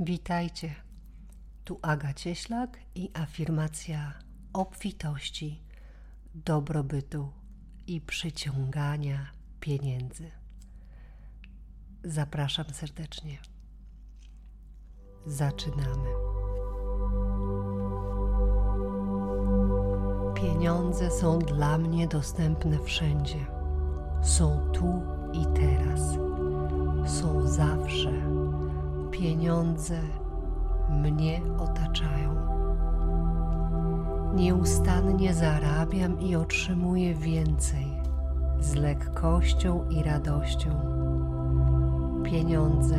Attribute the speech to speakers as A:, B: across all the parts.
A: Witajcie. Tu Aga Cieślak i afirmacja obfitości, dobrobytu i przyciągania pieniędzy. Zapraszam serdecznie. Zaczynamy. Pieniądze są dla mnie dostępne wszędzie. Są tu i teraz. Są zawsze. Pieniądze mnie otaczają. Nieustannie zarabiam i otrzymuję więcej z lekkością i radością. Pieniądze,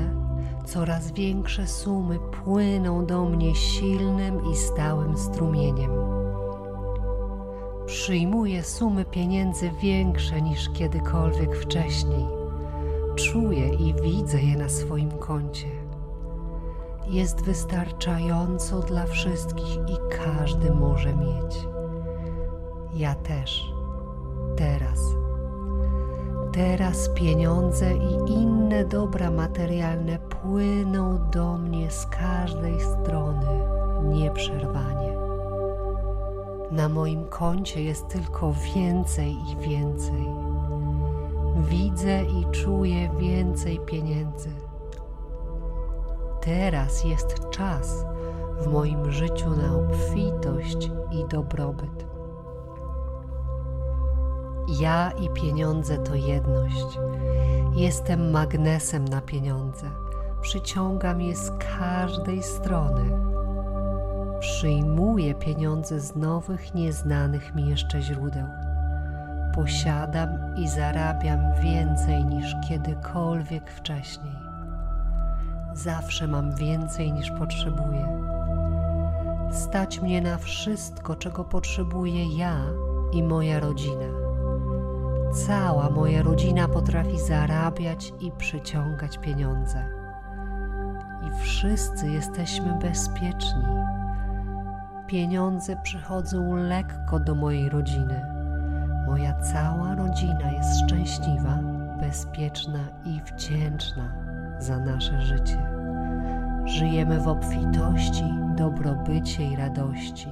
A: coraz większe sumy płyną do mnie silnym i stałym strumieniem. Przyjmuję sumy pieniędzy większe niż kiedykolwiek wcześniej. Czuję i widzę je na swoim koncie. Jest wystarczająco dla wszystkich i każdy może mieć. Ja też, teraz. Teraz pieniądze i inne dobra materialne płyną do mnie z każdej strony nieprzerwanie. Na moim koncie jest tylko więcej i więcej. Widzę i czuję więcej pieniędzy. Teraz jest czas w moim życiu na obfitość i dobrobyt. Ja i pieniądze to jedność. Jestem magnesem na pieniądze. Przyciągam je z każdej strony. Przyjmuję pieniądze z nowych, nieznanych mi jeszcze źródeł. Posiadam i zarabiam więcej niż kiedykolwiek wcześniej. Zawsze mam więcej niż potrzebuję. Stać mnie na wszystko, czego potrzebuję ja i moja rodzina. Cała moja rodzina potrafi zarabiać i przyciągać pieniądze. I wszyscy jesteśmy bezpieczni. Pieniądze przychodzą lekko do mojej rodziny. Moja cała rodzina jest szczęśliwa, bezpieczna i wdzięczna za nasze życie. Żyjemy w obfitości, dobrobycie i radości.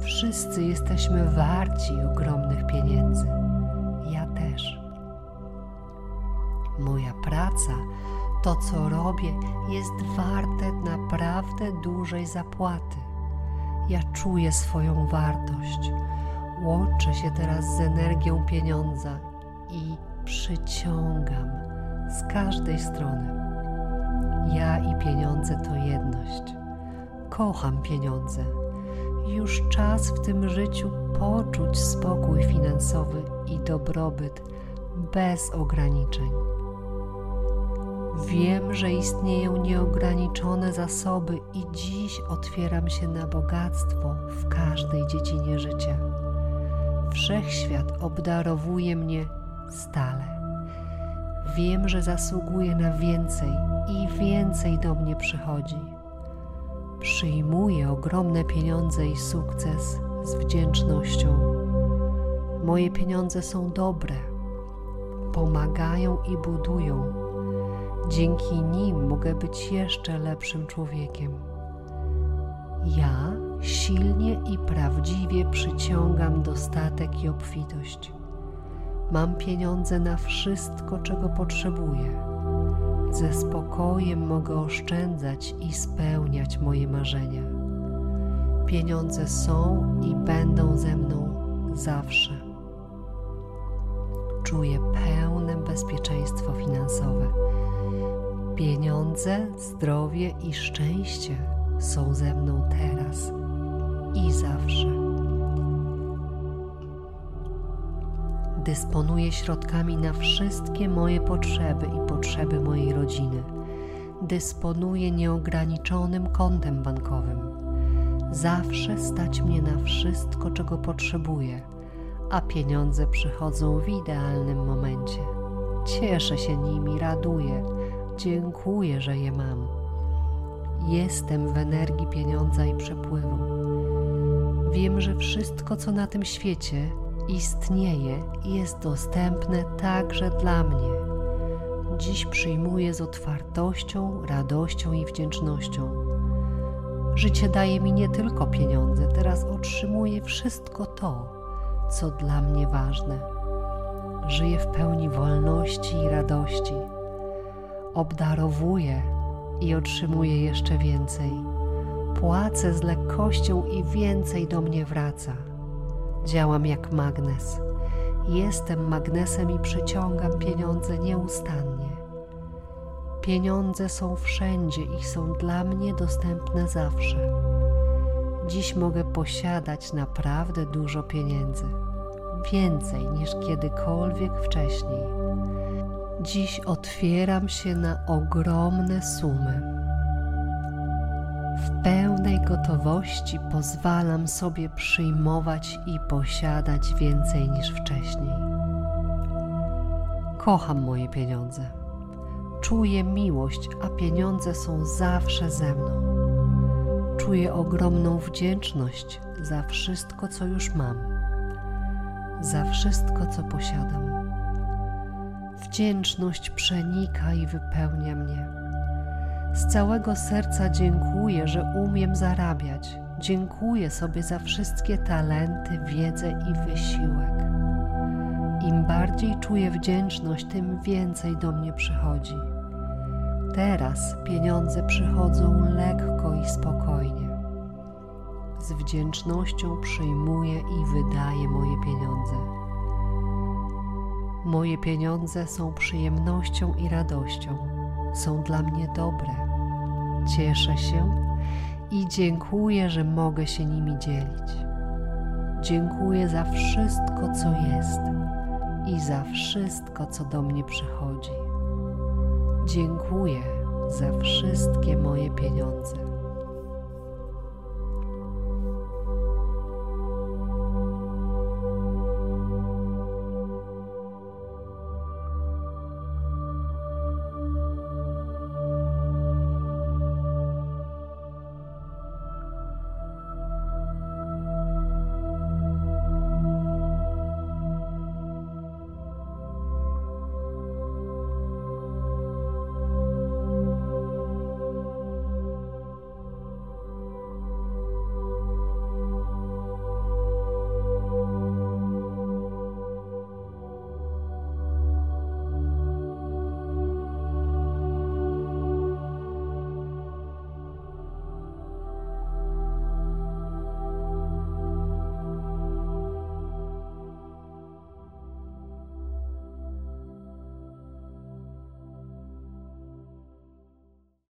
A: Wszyscy jesteśmy warci ogromnych pieniędzy. Ja też. Moja praca, to co robię, jest warte naprawdę dużej zapłaty. Ja czuję swoją wartość. Łączę się teraz z energią pieniądza i przyciągam z każdej strony. I pieniądze to jedność. Kocham pieniądze już czas w tym życiu poczuć spokój finansowy i dobrobyt bez ograniczeń. Wiem, że istnieją nieograniczone zasoby i dziś otwieram się na bogactwo w każdej dziedzinie życia. Wszechświat obdarowuje mnie stale. Wiem, że zasługuję na więcej i więcej do mnie przychodzi Przyjmuję ogromne pieniądze i sukces z wdzięcznością. Moje pieniądze są dobre, pomagają i budują. Dzięki nim mogę być jeszcze lepszym człowiekiem. Ja silnie i prawdziwie przyciągam dostatek i obfitość. Mam pieniądze na wszystko, czego potrzebuję ze spokojem mogę oszczędzać i spełniać moje marzenia. Pieniądze są i będą ze mną zawsze. Czuję pełne bezpieczeństwo finansowe. Pieniądze, zdrowie i szczęście są ze mną teraz i zawsze. Dysponuję środkami na wszystkie moje potrzeby i potrzeby mojej rodziny. Dysponuję nieograniczonym kontem bankowym. Zawsze stać mnie na wszystko, czego potrzebuję, a pieniądze przychodzą w idealnym momencie. Cieszę się nimi, raduję, dziękuję, że je mam. Jestem w energii pieniądza i przepływu. Wiem, że wszystko, co na tym świecie, istnieje i jest dostępne także dla mnie. Dziś przyjmuję z otwartością, radością i wdzięcznością. Życie daje mi nie tylko pieniądze, teraz otrzymuję wszystko to, co dla mnie ważne. Żyję w pełni wolności i radości. Obdarowuję i otrzymuję jeszcze więcej. Płacę z lekkością i więcej do mnie wraca. Działam jak magnes. Jestem magnesem i przyciągam pieniądze nieustannie. Pieniądze są wszędzie i są dla mnie dostępne zawsze. Dziś mogę posiadać naprawdę dużo pieniędzy, więcej niż kiedykolwiek wcześniej. Dziś otwieram się na ogromne sumy. W pełnej gotowości pozwalam sobie przyjmować i posiadać więcej niż wcześniej. Kocham moje pieniądze. Czuję miłość, a pieniądze są zawsze ze mną. Czuję ogromną wdzięczność za wszystko, co już mam, za wszystko, co posiadam. Wdzięczność przenika i wypełnia mnie. Z całego serca dziękuję, że umiem zarabiać. Dziękuję sobie za wszystkie talenty, wiedzę i wysiłek. Im bardziej czuję wdzięczność, tym więcej do mnie przychodzi. Teraz pieniądze przychodzą lekko i spokojnie. Z wdzięcznością przyjmuję i wydaję moje pieniądze. Moje pieniądze są przyjemnością i radością, są dla mnie dobre. Cieszę się i dziękuję, że mogę się nimi dzielić. Dziękuję za wszystko, co jest i za wszystko, co do mnie przychodzi. Dziękuję za wszystkie moje pieniądze.